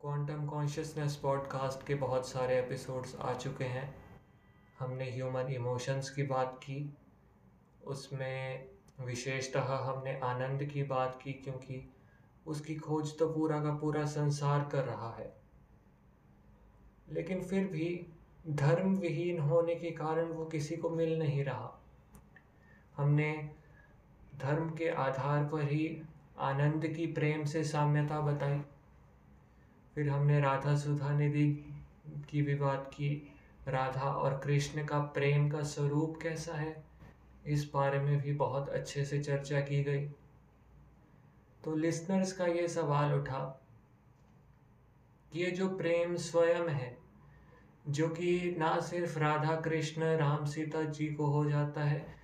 Quantum consciousness podcast के बहुत सारे एपिसोड्स आ चुके हैं। हमने ह्यूमन इमोशंस की बात की। उसमें विशेषतः हमने आनंद की बात की क्योंकि उसकी खोज तो पूरा का पूरा संसार कर रहा है। लेकिन फिर भी धर्म विहीन होने के कारण वो किसी को मिल नहीं रहा। हमने धर्म के आधार पर ही आनंद की प्रेम से साम्यता बताई। फिर हमने राधा सुधा निधि की भी बात की। राधा और कृष्ण का प्रेम का स्वरूप कैसा है? इस बारे में भी बहुत अच्छे से चर्चा की गई। तो लिसनर्स का ये सवाल उठा कि ये जो प्रेम स्वयं है, जो कि ना सिर्फ़ राधा कृष्ण, राम सीता जी को हो जाता है,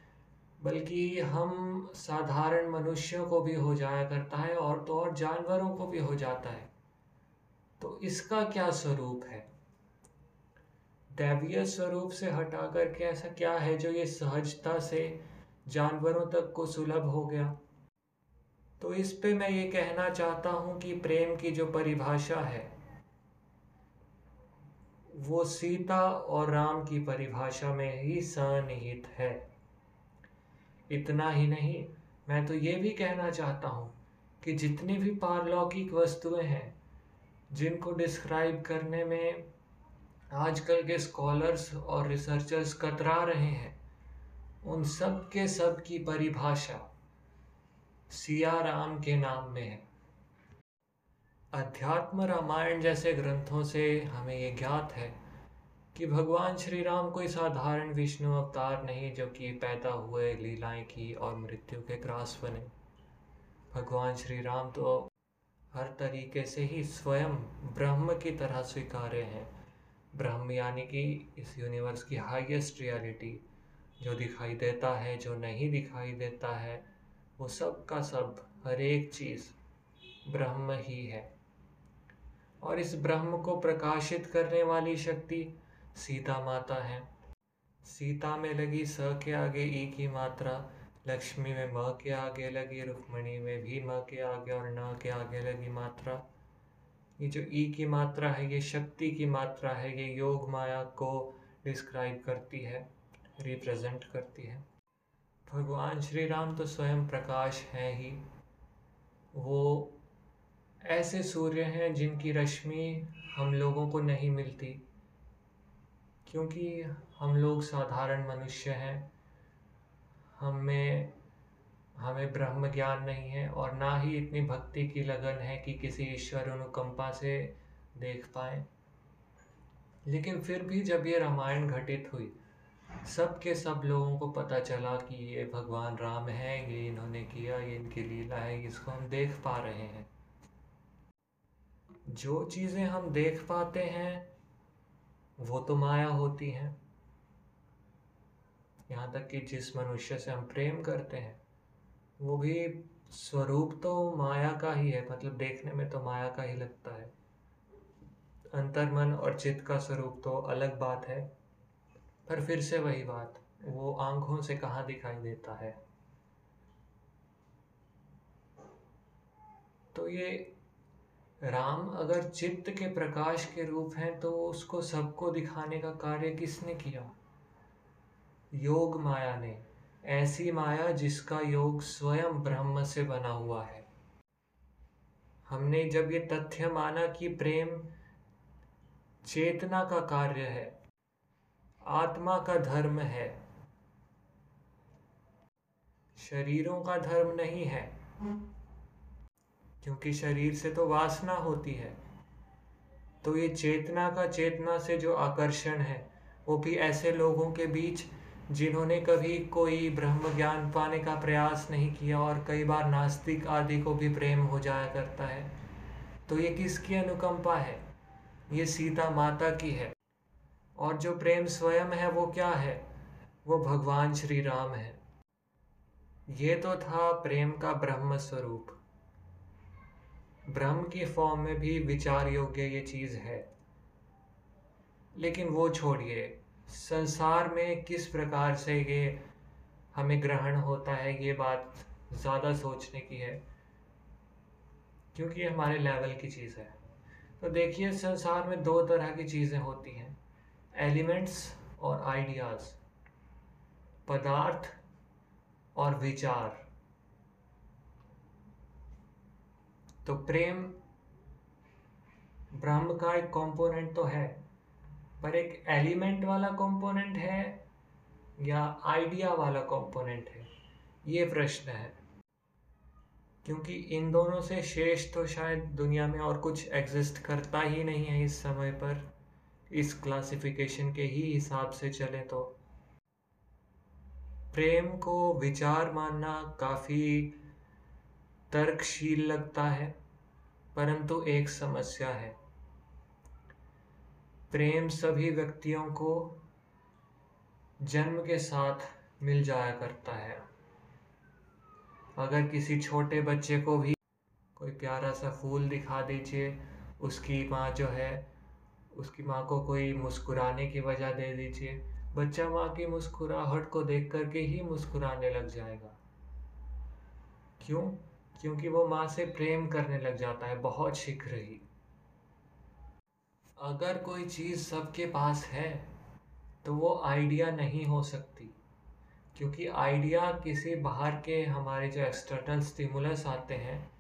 बल्कि हम साधारण मनुष्यों को भी हो जाया करता है और तो और जानवरों को भी हो जाता है। तो इसका क्या स्वरूप है? दैवीय स्वरूप से हटाकर के ऐसा क्या है जो ये सहजता से जानवरों तक को सुलभ हो गया? तो इस पे मैं ये कहना चाहता हूँ कि प्रेम की जो परिभाषा है, वो सीता और राम की परिभाषा में ही सनिहित है। इतना ही नहीं, मैं तो ये भी कहना चाहता हूँ कि जितनी भी पारलौकिक वस्तुएँ हैं जिनको डिस्क्राइब करने में आजकल के स्कॉलर्स और रिसर्चर्स कतरा रहे हैं। उन सब के सब की परिभाषा सिया राम के नाम में है। अध्यात्म रामायण जैसे ग्रंथों से हमें ये ज्ञात है कि भगवान श्री राम कोई साधारण विष्णु अवतार नहीं जो कि पैदा हुए, लीलाएँ की और मृत्यु के ग्रास बने। भगवान श्री राम तो हर तरीके से ही स्वयं ब्रह्म की तरह स्वीकार्य हैं। ब्रह्म यानी कि इस यूनिवर्स की हाईएस्ट रियलिटी जो दिखाई देता है, जो नहीं दिखाई देता है, वो सब का सब, हर एक चीज़ ब्रह्म ही है। और इस ब्रह्म को प्रकाशित करने वाली शक्ति सीता माता है। सीता में लगी स के आगे ई की मात्रा लक्ष्मी में म के आगे लगी, रुक्मणी में भी म के आगे और न के आगे लगी मात्रा। ये जो ई की मात्रा है, ये शक्ति की मात्रा है, ये योग माया को डिस्क्राइब करती है रिप्रेजेंट करती है। भगवान श्री राम तो स्वयं प्रकाश हैं ही। वो ऐसे सूर्य हैं जिनकी रश्मि हम लोगों को नहीं मिलती, क्योंकि हम लोग साधारण मनुष्य हैं। हमें हमें ब्रह्म ज्ञान नहीं है और ना ही इतनी भक्ति की लगन है कि किसी ईश्वर अनुकंपा से देख पाए। लेकिन फिर भी जब ये रामायण घटित हुई, सब के सब लोगों को पता चला कि ये भगवान राम है, ये इन्होंने किया, ये इनकी लीला है, इसको हम देख पा रहे हैं। जो चीज़ें हम देख पाते हैं, वो तो माया होती हैं। यहाँ तक कि जिस मनुष्य से हम प्रेम करते हैं, वो भी स्वरूप तो माया का ही है मतलब देखने में तो माया का ही लगता है। अंतर्मन और चित्त का स्वरूप तो अलग बात है, पर फिर से वही बात, वो आँखों से कहाँ दिखाई देता है? तो ये राम अगर चित्त के प्रकाश के रूप हैं तो उसको सबको दिखाने का कार्य किसने किया? योग माया ने, ऐसी माया जिसका योग स्वयं ब्रह्म से बना हुआ है। हमने जब ये तथ्य माना कि प्रेम चेतना का कार्य है, आत्मा का धर्म है, शरीरों का धर्म नहीं है, क्योंकि शरीर से तो वासना होती है तो ये चेतना का चेतना से जो आकर्षण है, वो भी ऐसे लोगों के बीच जिन्होंने कभी कोई ब्रह्म ज्ञान पाने का प्रयास नहीं किया और कई बार नास्तिक आदि को भी प्रेम हो जाया करता है। तो ये किसकी अनुकंपा है? ये सीता माता की है। और जो प्रेम स्वयं है, वो क्या है? वो भगवान श्री राम है। ये तो था प्रेम का ब्रह्म स्वरूप। ब्रह्म की फॉर्म में भी विचार योग्य ये चीज़ है। लेकिन वो छोड़िए। संसार में किस प्रकार से ये हमें ग्रहण होता है, ये बात ज़्यादा सोचने की है? क्योंकि ये हमारे लेवल की चीज़ है। तो देखिए, संसार में दो तरह की चीज़ें होती हैं एलिमेंट्स और आइडियाज़ पदार्थ और विचार। तो प्रेम ब्रह्म का एक कंपोनेंट तो है पर एक एलिमेंट वाला कंपोनेंट है या आइडिया वाला कंपोनेंट है? ये प्रश्न है। क्योंकि इन दोनों से शेष तो शायद दुनिया में और कुछ एग्जिस्ट करता ही नहीं है इस समय पर। इस क्लासिफिकेशन के ही हिसाब से चले तो। प्रेम को विचार मानना काफ़ी तर्कशील लगता है, परंतु एक समस्या है। प्रेम सभी व्यक्तियों को जन्म के साथ मिल जाया करता है। अगर किसी छोटे बच्चे को भी कोई प्यारा सा फूल दिखा दीजिए, उसकी माँ जो है, उसकी माँ को कोई मुस्कुराने की वजह दे दीजिए। बच्चा माँ की मुस्कुराहट को देख करके ही मुस्कुराने लग जाएगा। क्यों? क्योंकि वो माँ से प्रेम करने लग जाता है, बहुत शीघ्र ही। अगर कोई चीज़ सबके पास है तो वो आइडिया नहीं हो सकती। क्योंकि आइडिया किसी बाहर के हमारे जो एक्सटर्नल स्टिमुलस आते हैं,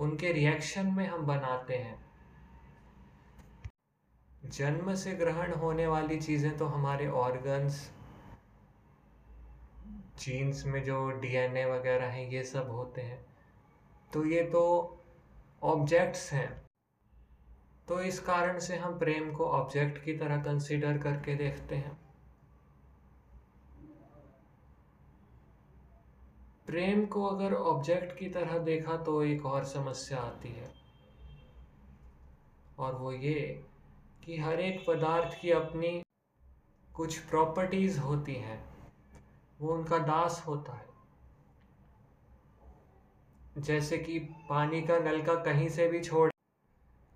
उनके रिएक्शन में हम बनाते हैं। जन्म से ग्रहण होने वाली चीज़ें तो हमारे ऑर्गन्स जीन्स में जो डीएनए वगैरह हैं, ये सब होते हैं। तो ये तो ऑब्जेक्ट्स हैं। तो इस कारण से हम प्रेम को ऑब्जेक्ट की तरह कंसीडर करके देखते हैं। प्रेम को अगर ऑब्जेक्ट की तरह देखा तो एक और समस्या आती है। और वो ये कि हर एक पदार्थ की अपनी कुछ प्रॉपर्टीज़ होती हैं। वो उनका दास होता है। जैसे कि पानी का नलका कहीं से भी छोड़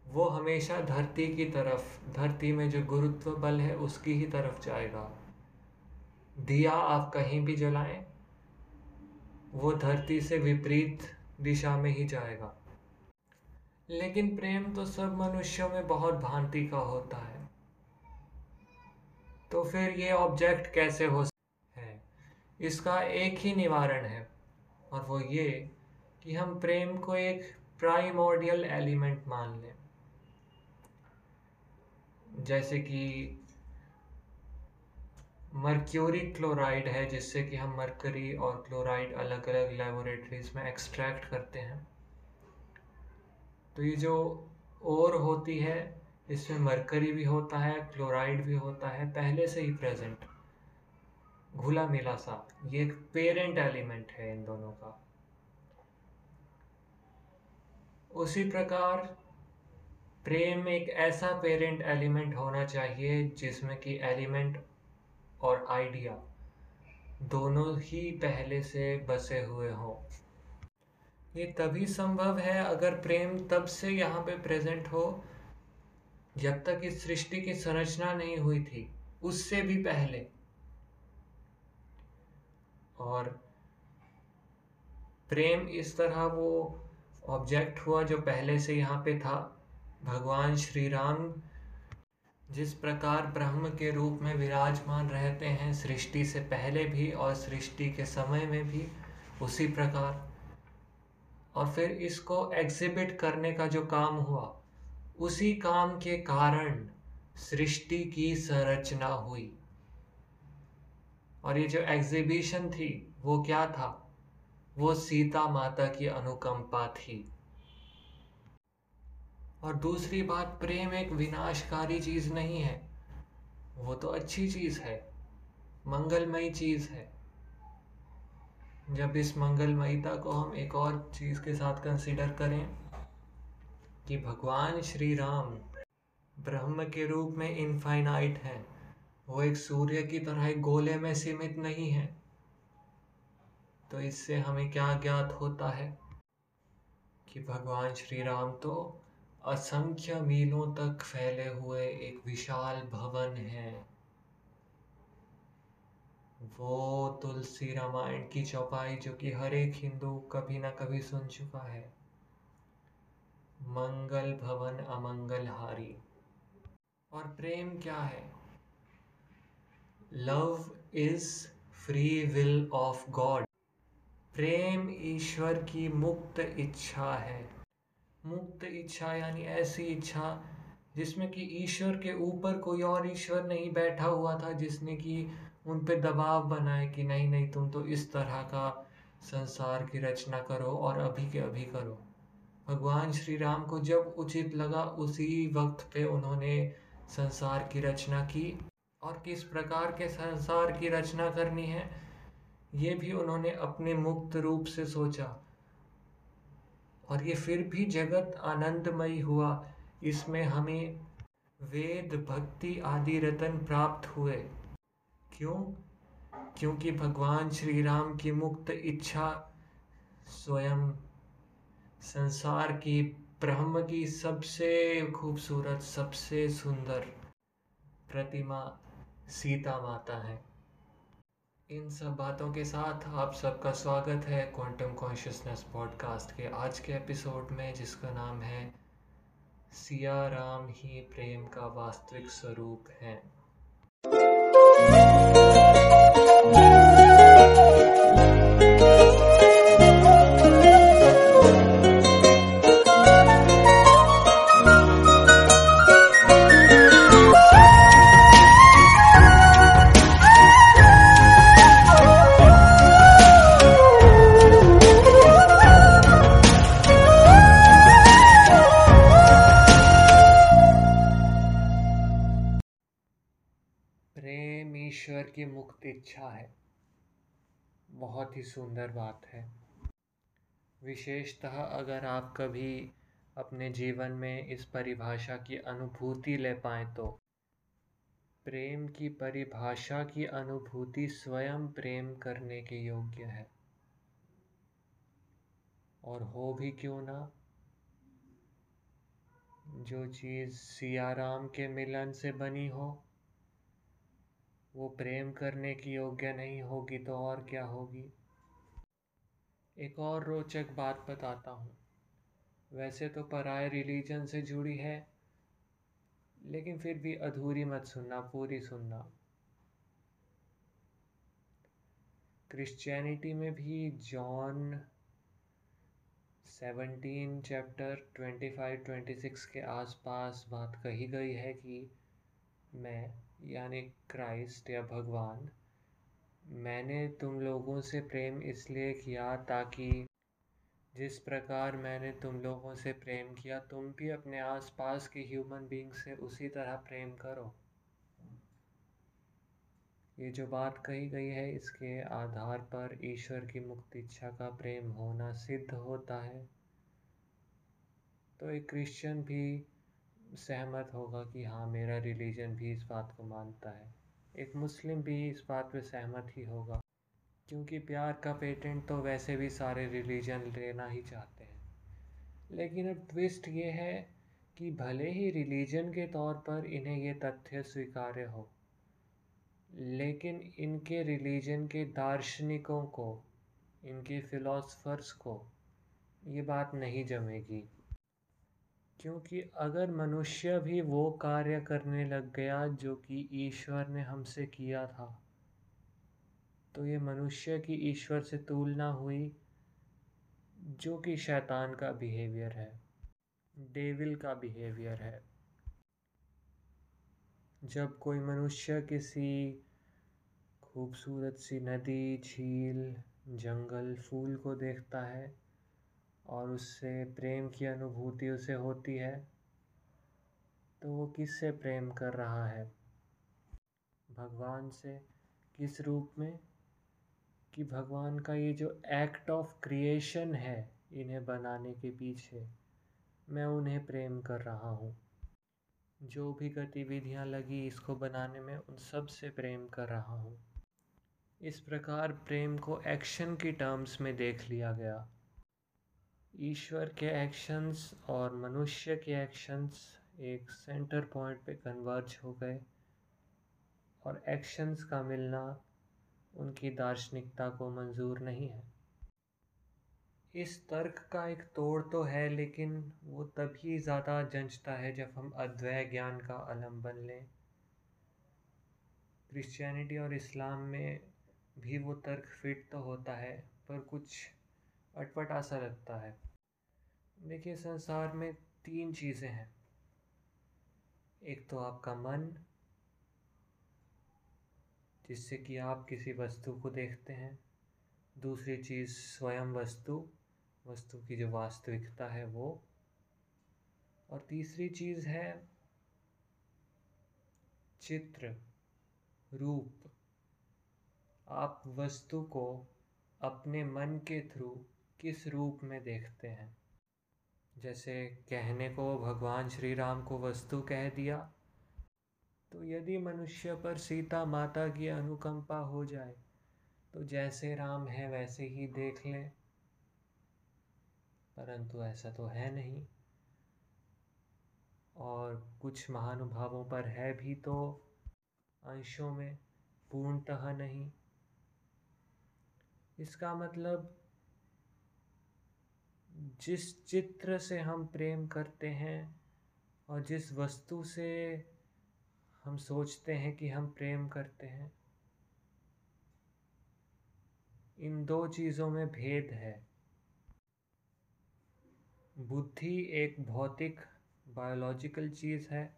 वो हमेशा धरती की तरफ़, धरती में जो गुरुत्व बल है उसकी ही तरफ़ जाएगा। दिया आप कहीं भी जलाएँ, वो धरती से विपरीत दिशा में ही जाएगा। लेकिन प्रेम तो सब मनुष्यों में बहुत भांति का होता है। तो फिर ये ऑब्जेक्ट कैसे हो है? इसका एक ही निवारण है, और वो ये कि हम प्रेम को एक प्राइमोडियल एलिमेंट मान लें। जैसे कि मर्क्यूरी क्लोराइड है, जिससे कि हम मरकरी और क्लोराइड अलग अलग लेबोरेटरीज में एक्सट्रैक्ट करते हैं। तो ये जो और होती है, इसमें मरकरी भी होता है क्लोराइड भी होता है, पहले से ही प्रेजेंट घुला मिला सा। ये एक पेरेंट एलिमेंट है इन दोनों का। उसी प्रकार प्रेम एक ऐसा पेरेंट एलिमेंट होना चाहिए जिसमें कि एलिमेंट और आइडिया दोनों ही पहले से बसे हुए हों। ये तभी संभव है अगर प्रेम तब से यहाँ पे प्रेजेंट हो जब तक इस सृष्टि की संरचना नहीं हुई थी, उससे भी पहले। और प्रेम इस तरह वो ऑब्जेक्ट हुआ जो पहले से यहाँ पे था। भगवान श्री राम जिस प्रकार ब्रह्म के रूप में विराजमान रहते हैं, सृष्टि से पहले भी और सृष्टि के समय में भी, उसी प्रकार। और फिर इसको एग्जिबिट करने का जो काम हुआ, उसी काम के कारण सृष्टि की संरचना हुई। और ये जो एग्जीबिशन थी, वो क्या था? वो सीता माता की अनुकंपा थी। और दूसरी बात, प्रेम एक विनाशकारी चीज़ नहीं है। वो तो अच्छी चीज़ है, मंगलमयी चीज़ है। जब इस मंगलमयता को हम एक और चीज़ के साथ कंसिडर करें कि भगवान श्री राम ब्रह्म के रूप में इनफाइनाइट हैं। वो एक सूर्य की तरह एक गोले में सीमित नहीं है। तो इससे हमें क्या ज्ञात होता है कि भगवान श्री राम तो असंख्य मीलों तक फैले हुए एक विशाल भवन है। वो तुलसी रामायण की चौपाई जो कि हर एक हिंदू कभी ना कभी सुन चुका है। मंगल भवन अमंगल हारी और प्रेम क्या है? Love is free will of God. प्रेम ईश्वर की मुक्त इच्छा है। मुक्त इच्छा यानी ऐसी इच्छा, जिसमें कि ईश्वर के ऊपर कोई और ईश्वर नहीं बैठा हुआ था, जिसने कि उन पे दबाव बनाए कि नहीं नहीं, तुम तो इस तरह का संसार की रचना करो और अभी के अभी करो। भगवान श्री राम को जब उचित लगा, उसी वक्त पे उन्होंने संसार की रचना की। और किस प्रकार के संसार की रचना करनी है, ये भी उन्होंने अपने मुक्त रूप से सोचा। और ये फिर भी जगत आनंदमयी हुआ। इसमें हमें वेद, भक्ति आदि रतन प्राप्त हुए। क्यों? क्योंकि भगवान श्री राम की मुक्त इच्छा स्वयं संसार की ब्रह्म की सबसे खूबसूरत, सबसे सुंदर प्रतिमा सीता माता है। इन सब बातों के साथ आप सबका स्वागत है क्वांटम कॉन्शियसनेस पॉडकास्ट के आज के एपिसोड में, जिसका नाम है सिया राम ही प्रेम का वास्तविक स्वरूप है। इच्छा है। बहुत ही सुंदर बात है। विशेषतः अगर आप कभी अपने जीवन में इस परिभाषा की अनुभूति ले पाए तो। प्रेम की परिभाषा की अनुभूति स्वयं प्रेम करने के योग्य है। और हो भी क्यों ना? जो चीज़ सियाराम के मिलन से बनी हो वो प्रेम करने की योग्य नहीं होगी तो और क्या होगी? एक और रोचक बात बताता हूँ। वैसे तो पराए रिलीजन से जुड़ी है, लेकिन फिर भी अधूरी मत सुनना, पूरी सुनना। क्रिश्चियनिटी में भी John seventeen chapter twenty five, twenty six के आसपास बात कही गई है कि मैं यानी क्राइस्ट या भगवान, मैंने तुम लोगों से प्रेम इसलिए किया ताकि जिस प्रकार मैंने तुम लोगों से प्रेम किया, तुम भी अपने आसपास के ह्यूमन बींग से उसी तरह प्रेम करो। ये जो बात कही गई है, इसके आधार पर ईश्वर की मुक्त इच्छा का प्रेम होना सिद्ध होता है। तो एक क्रिश्चियन भी सहमत होगा कि हाँ मेरा रिलीजन भी इस बात को मानता है। एक मुस्लिम भी इस बात पे सहमत ही होगा, क्योंकि प्यार का पेटेंट तो वैसे भी सारे रिलीजन लेना ही चाहते हैं। लेकिन अब ट्विस्ट ये है कि भले ही रिलीजन के तौर पर इन्हें ये तथ्य स्वीकार्य हो, लेकिन इनके रिलीजन के दार्शनिकों को, इनके फिलोसफर्स को ये बात नहीं जमेगी। क्योंकि अगर मनुष्य भी वो कार्य करने लग गया जो कि ईश्वर ने हमसे किया था तो ये मनुष्य की ईश्वर से तुलना हुई, जो कि शैतान का बिहेवियर है डेविल का बिहेवियर है। जब कोई मनुष्य किसी खूबसूरत सी नदी, झील, जंगल, फूल को देखता है और उससे प्रेम की अनुभूति उसे होती है। तो वो किससे प्रेम कर रहा है? भगवान से? किस रूप में? कि भगवान का ये जो एक्ट ऑफ़ क्रिएशन है इन्हें बनाने के पीछे, मैं उन्हें प्रेम कर रहा हूँ। जो भी गतिविधियाँ लगी इसको बनाने में उन सबसे प्रेम कर रहा हूँ। इस प्रकार प्रेम को एक्शन की टर्म्स में देख लिया गया। ईश्वर के एक्शंस और मनुष्य के एक्शंस एक सेंटर पॉइंट पे कन्वर्ज हो गए और एक्शंस का मिलना उनकी दार्शनिकता को मंजूर नहीं है। इस तर्क का एक तोड़ तो है, लेकिन वो तभी ज़्यादा जंचता है जब हम अद्वैय ज्ञान का अवलंबन लें। क्रिश्चियनिटी और इस्लाम में भी वो तर्क फिट तो होता है, पर कुछ अटपटा सा लगता है। देखिए, संसार में तीन चीज़ें हैं। एक तो आपका मन, जिससे कि आप किसी वस्तु को देखते हैं। दूसरी चीज़ स्वयं वस्तु वस्तु की जो वास्तविकता है वो। और तीसरी चीज़ है चित्र, रूप। आप वस्तु को अपने मन के थ्रू किस रूप में देखते हैं? जैसे कहने को भगवान श्री राम को वस्तु कह दिया तो यदि मनुष्य पर सीता माता की अनुकंपा हो जाए तो जैसे राम है वैसे ही देख लें। परंतु ऐसा तो है नहीं। और कुछ महानुभावों पर है भी तो अंशों में, पूर्णतः नहीं। इसका मतलब जिस चित्र से हम प्रेम करते हैं और जिस वस्तु से हम सोचते हैं कि हम प्रेम करते हैं, इन दो चीज़ों में भेद है। बुद्धि एक भौतिक बायोलॉजिकल चीज़ है।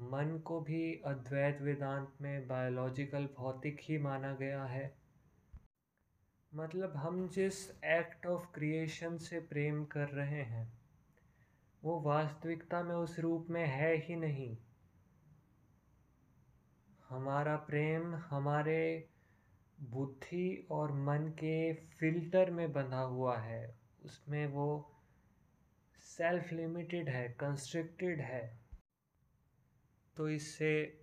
मन को भी अद्वैत वेदांत में बायोलॉजिकल भौतिक ही माना गया है। मतलब हम जिस एक्ट ऑफ़ क्रिएशन से प्रेम कर रहे हैं, वो वास्तविकता में उस रूप में है ही नहीं। हमारा प्रेम हमारे बुद्धि और मन के फ़िल्टर में बंधा हुआ है। उसमें वो सेल्फ लिमिटेड है कंस्ट्रिक्टेड है। तो इससे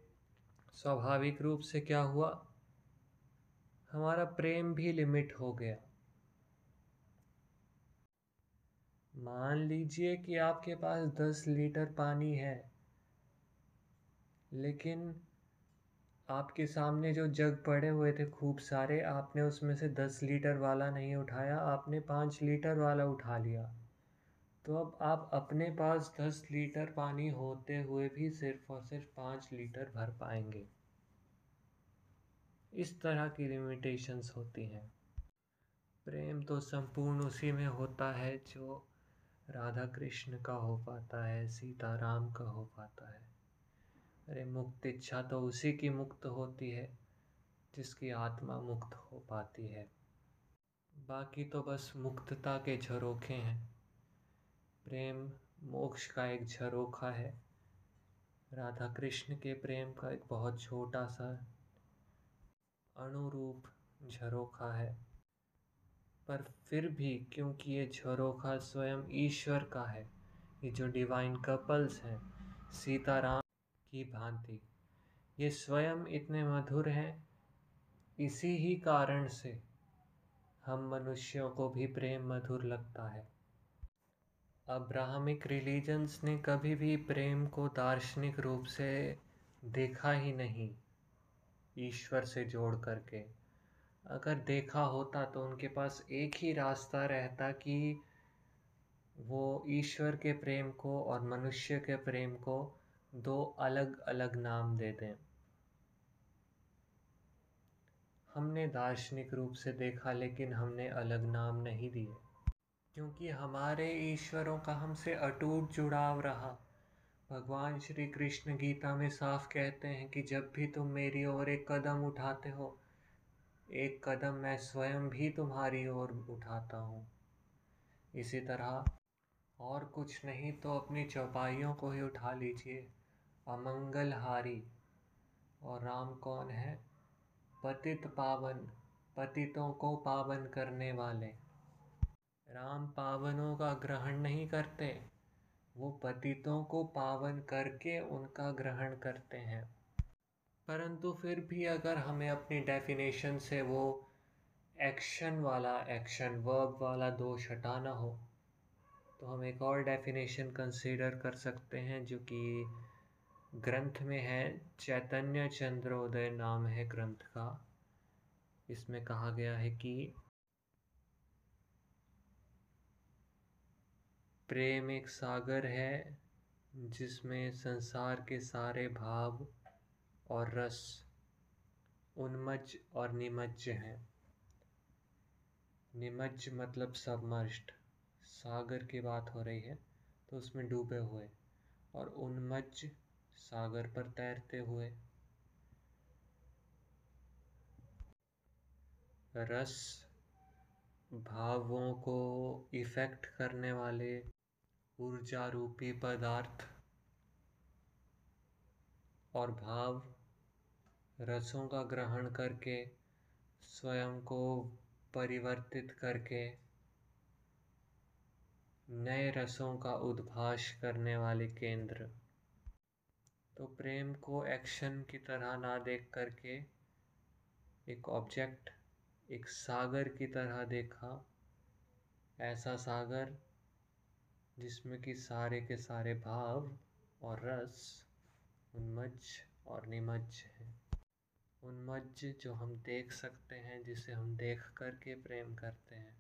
स्वाभाविक रूप से क्या हुआ? हमारा प्रेम भी लिमिट हो गया। मान लीजिए कि आपके पास दस लीटर पानी है, लेकिन आपके सामने जो जग पड़े हुए थे खूब सारे, आपने उसमें से दस लीटर वाला नहीं उठाया, आपने पाँच लीटर वाला उठा लिया। तो अब आप अपने पास दस लीटर पानी होते हुए भी सिर्फ़ और सिर्फ़ पाँच लीटर भर पाएँगे। इस तरह की लिमिटेशंस होती हैं। प्रेम तो संपूर्ण उसी में होता है जो राधा कृष्ण का हो पाता है सीता राम का हो पाता है। अरे मुक्त इच्छा तो उसी की मुक्त होती है, जिसकी आत्मा मुक्त हो पाती है। बाकी तो बस मुक्तता के झरोखे हैं। प्रेम मोक्ष का एक झरोखा है। राधा कृष्ण के प्रेम का एक बहुत छोटा सा अनुरूप झरोखा है। पर फिर भी क्योंकि ये झरोखा स्वयं ईश्वर का है, ये जो डिवाइन कपल्स हैं, सीताराम की भांति, ये स्वयं इतने मधुर हैं, इसी ही कारण से हम मनुष्यों को भी प्रेम मधुर लगता है। अब्राहमिक रिलीजन्स ने कभी भी प्रेम को दार्शनिक रूप से देखा ही नहीं। ईश्वर से जोड़ करके। अगर देखा होता तो उनके पास एक ही रास्ता रहता कि वो ईश्वर के प्रेम को और मनुष्य के प्रेम को दो अलग अलग नाम दे दें। हमने दार्शनिक रूप से देखा लेकिन हमने अलग नाम नहीं दिए। क्योंकि हमारे ईश्वरों का हमसे अटूट जुड़ाव रहा। भगवान श्री कृष्ण गीता में साफ़ कहते हैं कि जब भी तुम मेरी ओर एक कदम उठाते हो, एक कदम मैं स्वयं भी तुम्हारी ओर उठाता हूँ। इसी तरह और कुछ नहीं तो अपनी चौपाइयों को ही उठा लीजिए। अमंगलहारी और राम कौन है? पतित पावन, पतितों को पावन करने वाले। राम पावनों का ग्रहण नहीं करते। वो पतितों को पावन करके उनका ग्रहण करते हैं। परंतु फिर भी अगर हमें अपनी डेफिनेशन से वो एक्शन वाला एक्शन वर्ब वाला दोष हटाना हो तो हम एक और डेफिनेशन कंसीडर कर सकते हैं जो कि ग्रंथ में है, चैतन्य चंद्रोदय नाम है ग्रंथ का। इसमें कहा गया है कि प्रेम एक सागर है, जिसमें संसार के सारे भाव और रस उन्मज और निमज्ज हैं। निमज्ज मतलब सबमर्ष्ड सागर की बात हो रही है तो उसमें डूबे हुए और उन्मज्ज सागर पर तैरते हुए। रस भावों को इफ़ेक्ट करने वाले ऊर्जा रूपी पदार्थ और भाव रसों का ग्रहण करके, स्वयं को परिवर्तित करके, नए रसों का उद्भाष करने वाले केंद्र। तो प्रेम को एक्शन की तरह ना देख करके, एक ऑब्जेक्ट एक सागर की तरह देखा। ऐसा सागर जिसमें कि सारे के सारे भाव और रस उन्मज और निमज्ज हैं। उन्मज जो हम देख सकते हैं, जिसे हम देख करके प्रेम करते हैं।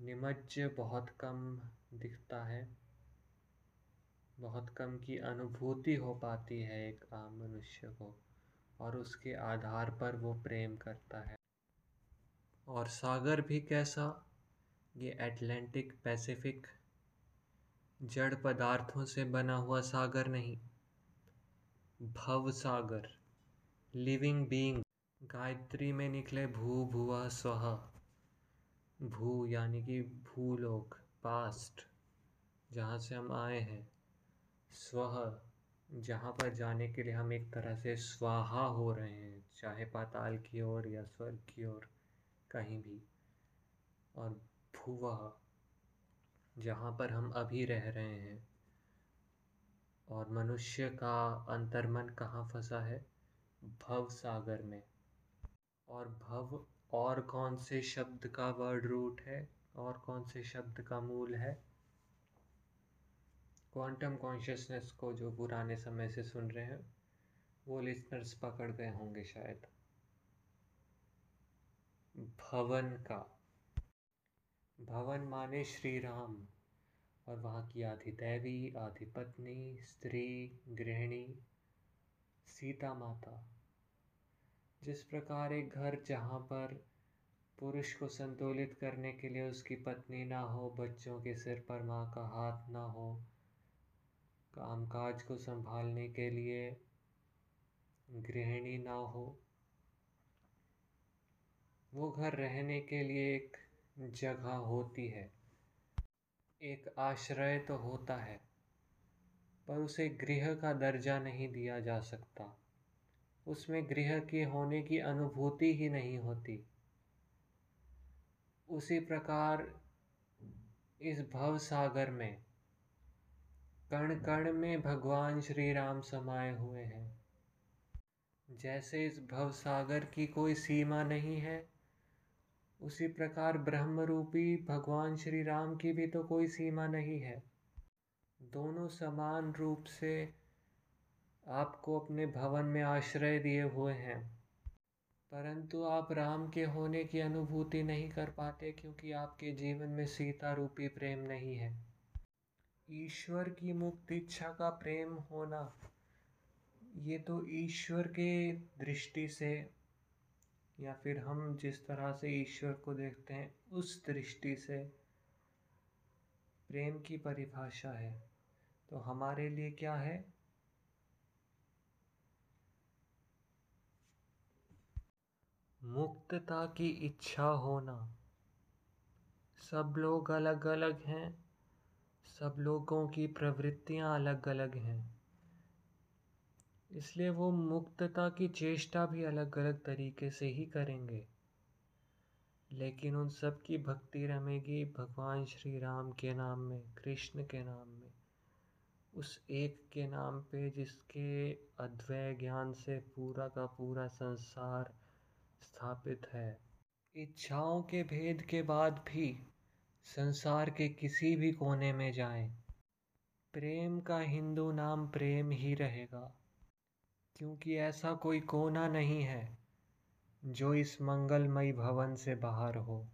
निमज्ज बहुत कम दिखता है, बहुत कम की अनुभूति हो पाती है एक आम मनुष्य को, और उसके आधार पर वो प्रेम करता है। और सागर भी कैसा? ये एटलांटिक पैसिफिक जड़ पदार्थों से बना हुआ सागर नहीं, भव सागर लिविंग बीइंग गायत्री में निकले भू भुआ स्वहा, भू यानी कि भूलोक पास्ट जहाँ से हम आए हैं। स्वह, जहाँ पर जाने के लिए हम एक तरह से स्वाहा हो रहे हैं, चाहे पाताल की ओर या स्वर्ग की ओर कहीं भी। और भूवह जहाँ पर हम अभी रह रहे हैं। और मनुष्य का अंतर्मन कहाँ फंसा है? भव सागर में। और भव और कौन से शब्द का वर्ड रूट है? और कौन से शब्द का मूल है? क्वांटम कॉन्शियसनेस को जो पुराने समय से सुन रहे हैं, वो लिसनर्स पकड़ गए होंगे शायद। भवन का। भवन माने श्री राम और वहाँ की आधी दैवी, आधी पत्नी, स्त्री, गृहिणी, सीता माता। जिस प्रकार एक घर जहाँ पर पुरुष को संतुलित करने के लिए उसकी पत्नी ना हो, बच्चों के सिर पर माँ का हाथ ना हो, कामकाज को संभालने के लिए गृहिणी ना हो, वो घर रहने के लिए एक जगह होती है। एक आश्रय तो होता है, पर उसे गृह का दर्जा नहीं दिया जा सकता। उसमें गृह के होने की अनुभूति ही नहीं होती। उसी प्रकार इस भव सागर में कण कण में भगवान श्री राम समाये हुए हैं। जैसे इस भव सागर की कोई सीमा नहीं है उसी प्रकार ब्रह्म रूपी भगवान श्री राम की भी तो कोई सीमा नहीं है। दोनों समान रूप से आपको अपने भवन में आश्रय दिए हुए हैं। परंतु आप राम के होने की अनुभूति नहीं कर पाते क्योंकि आपके जीवन में सीता रूपी प्रेम नहीं है। ईश्वर की मुक्त इच्छा का प्रेम होना, ये तो ईश्वर के दृष्टि से या फिर हम जिस तरह से ईश्वर को देखते हैं, उस दृष्टि से प्रेम की परिभाषा है। तो हमारे लिए क्या है? मुक्तता की इच्छा होना। सब लोग अलग अलग हैं, सब लोगों की प्रवृत्तियाँ अलग अलग हैं। इसलिए वो मुक्तता की चेष्टा भी अलग अलग तरीके से ही करेंगे। लेकिन उन सब की भक्ति रमेगी भगवान श्री राम के नाम में कृष्ण के नाम में उस एक के नाम पे जिसके अद्वैय ज्ञान से पूरा का पूरा संसार स्थापित है। इच्छाओं के भेद के बाद भी संसार के किसी भी कोने में जाएँ, प्रेम का हिंदू नाम प्रेम ही रहेगा। क्योंकि ऐसा कोई कोना नहीं है जो इस मंगलमयी भवन से बाहर हो।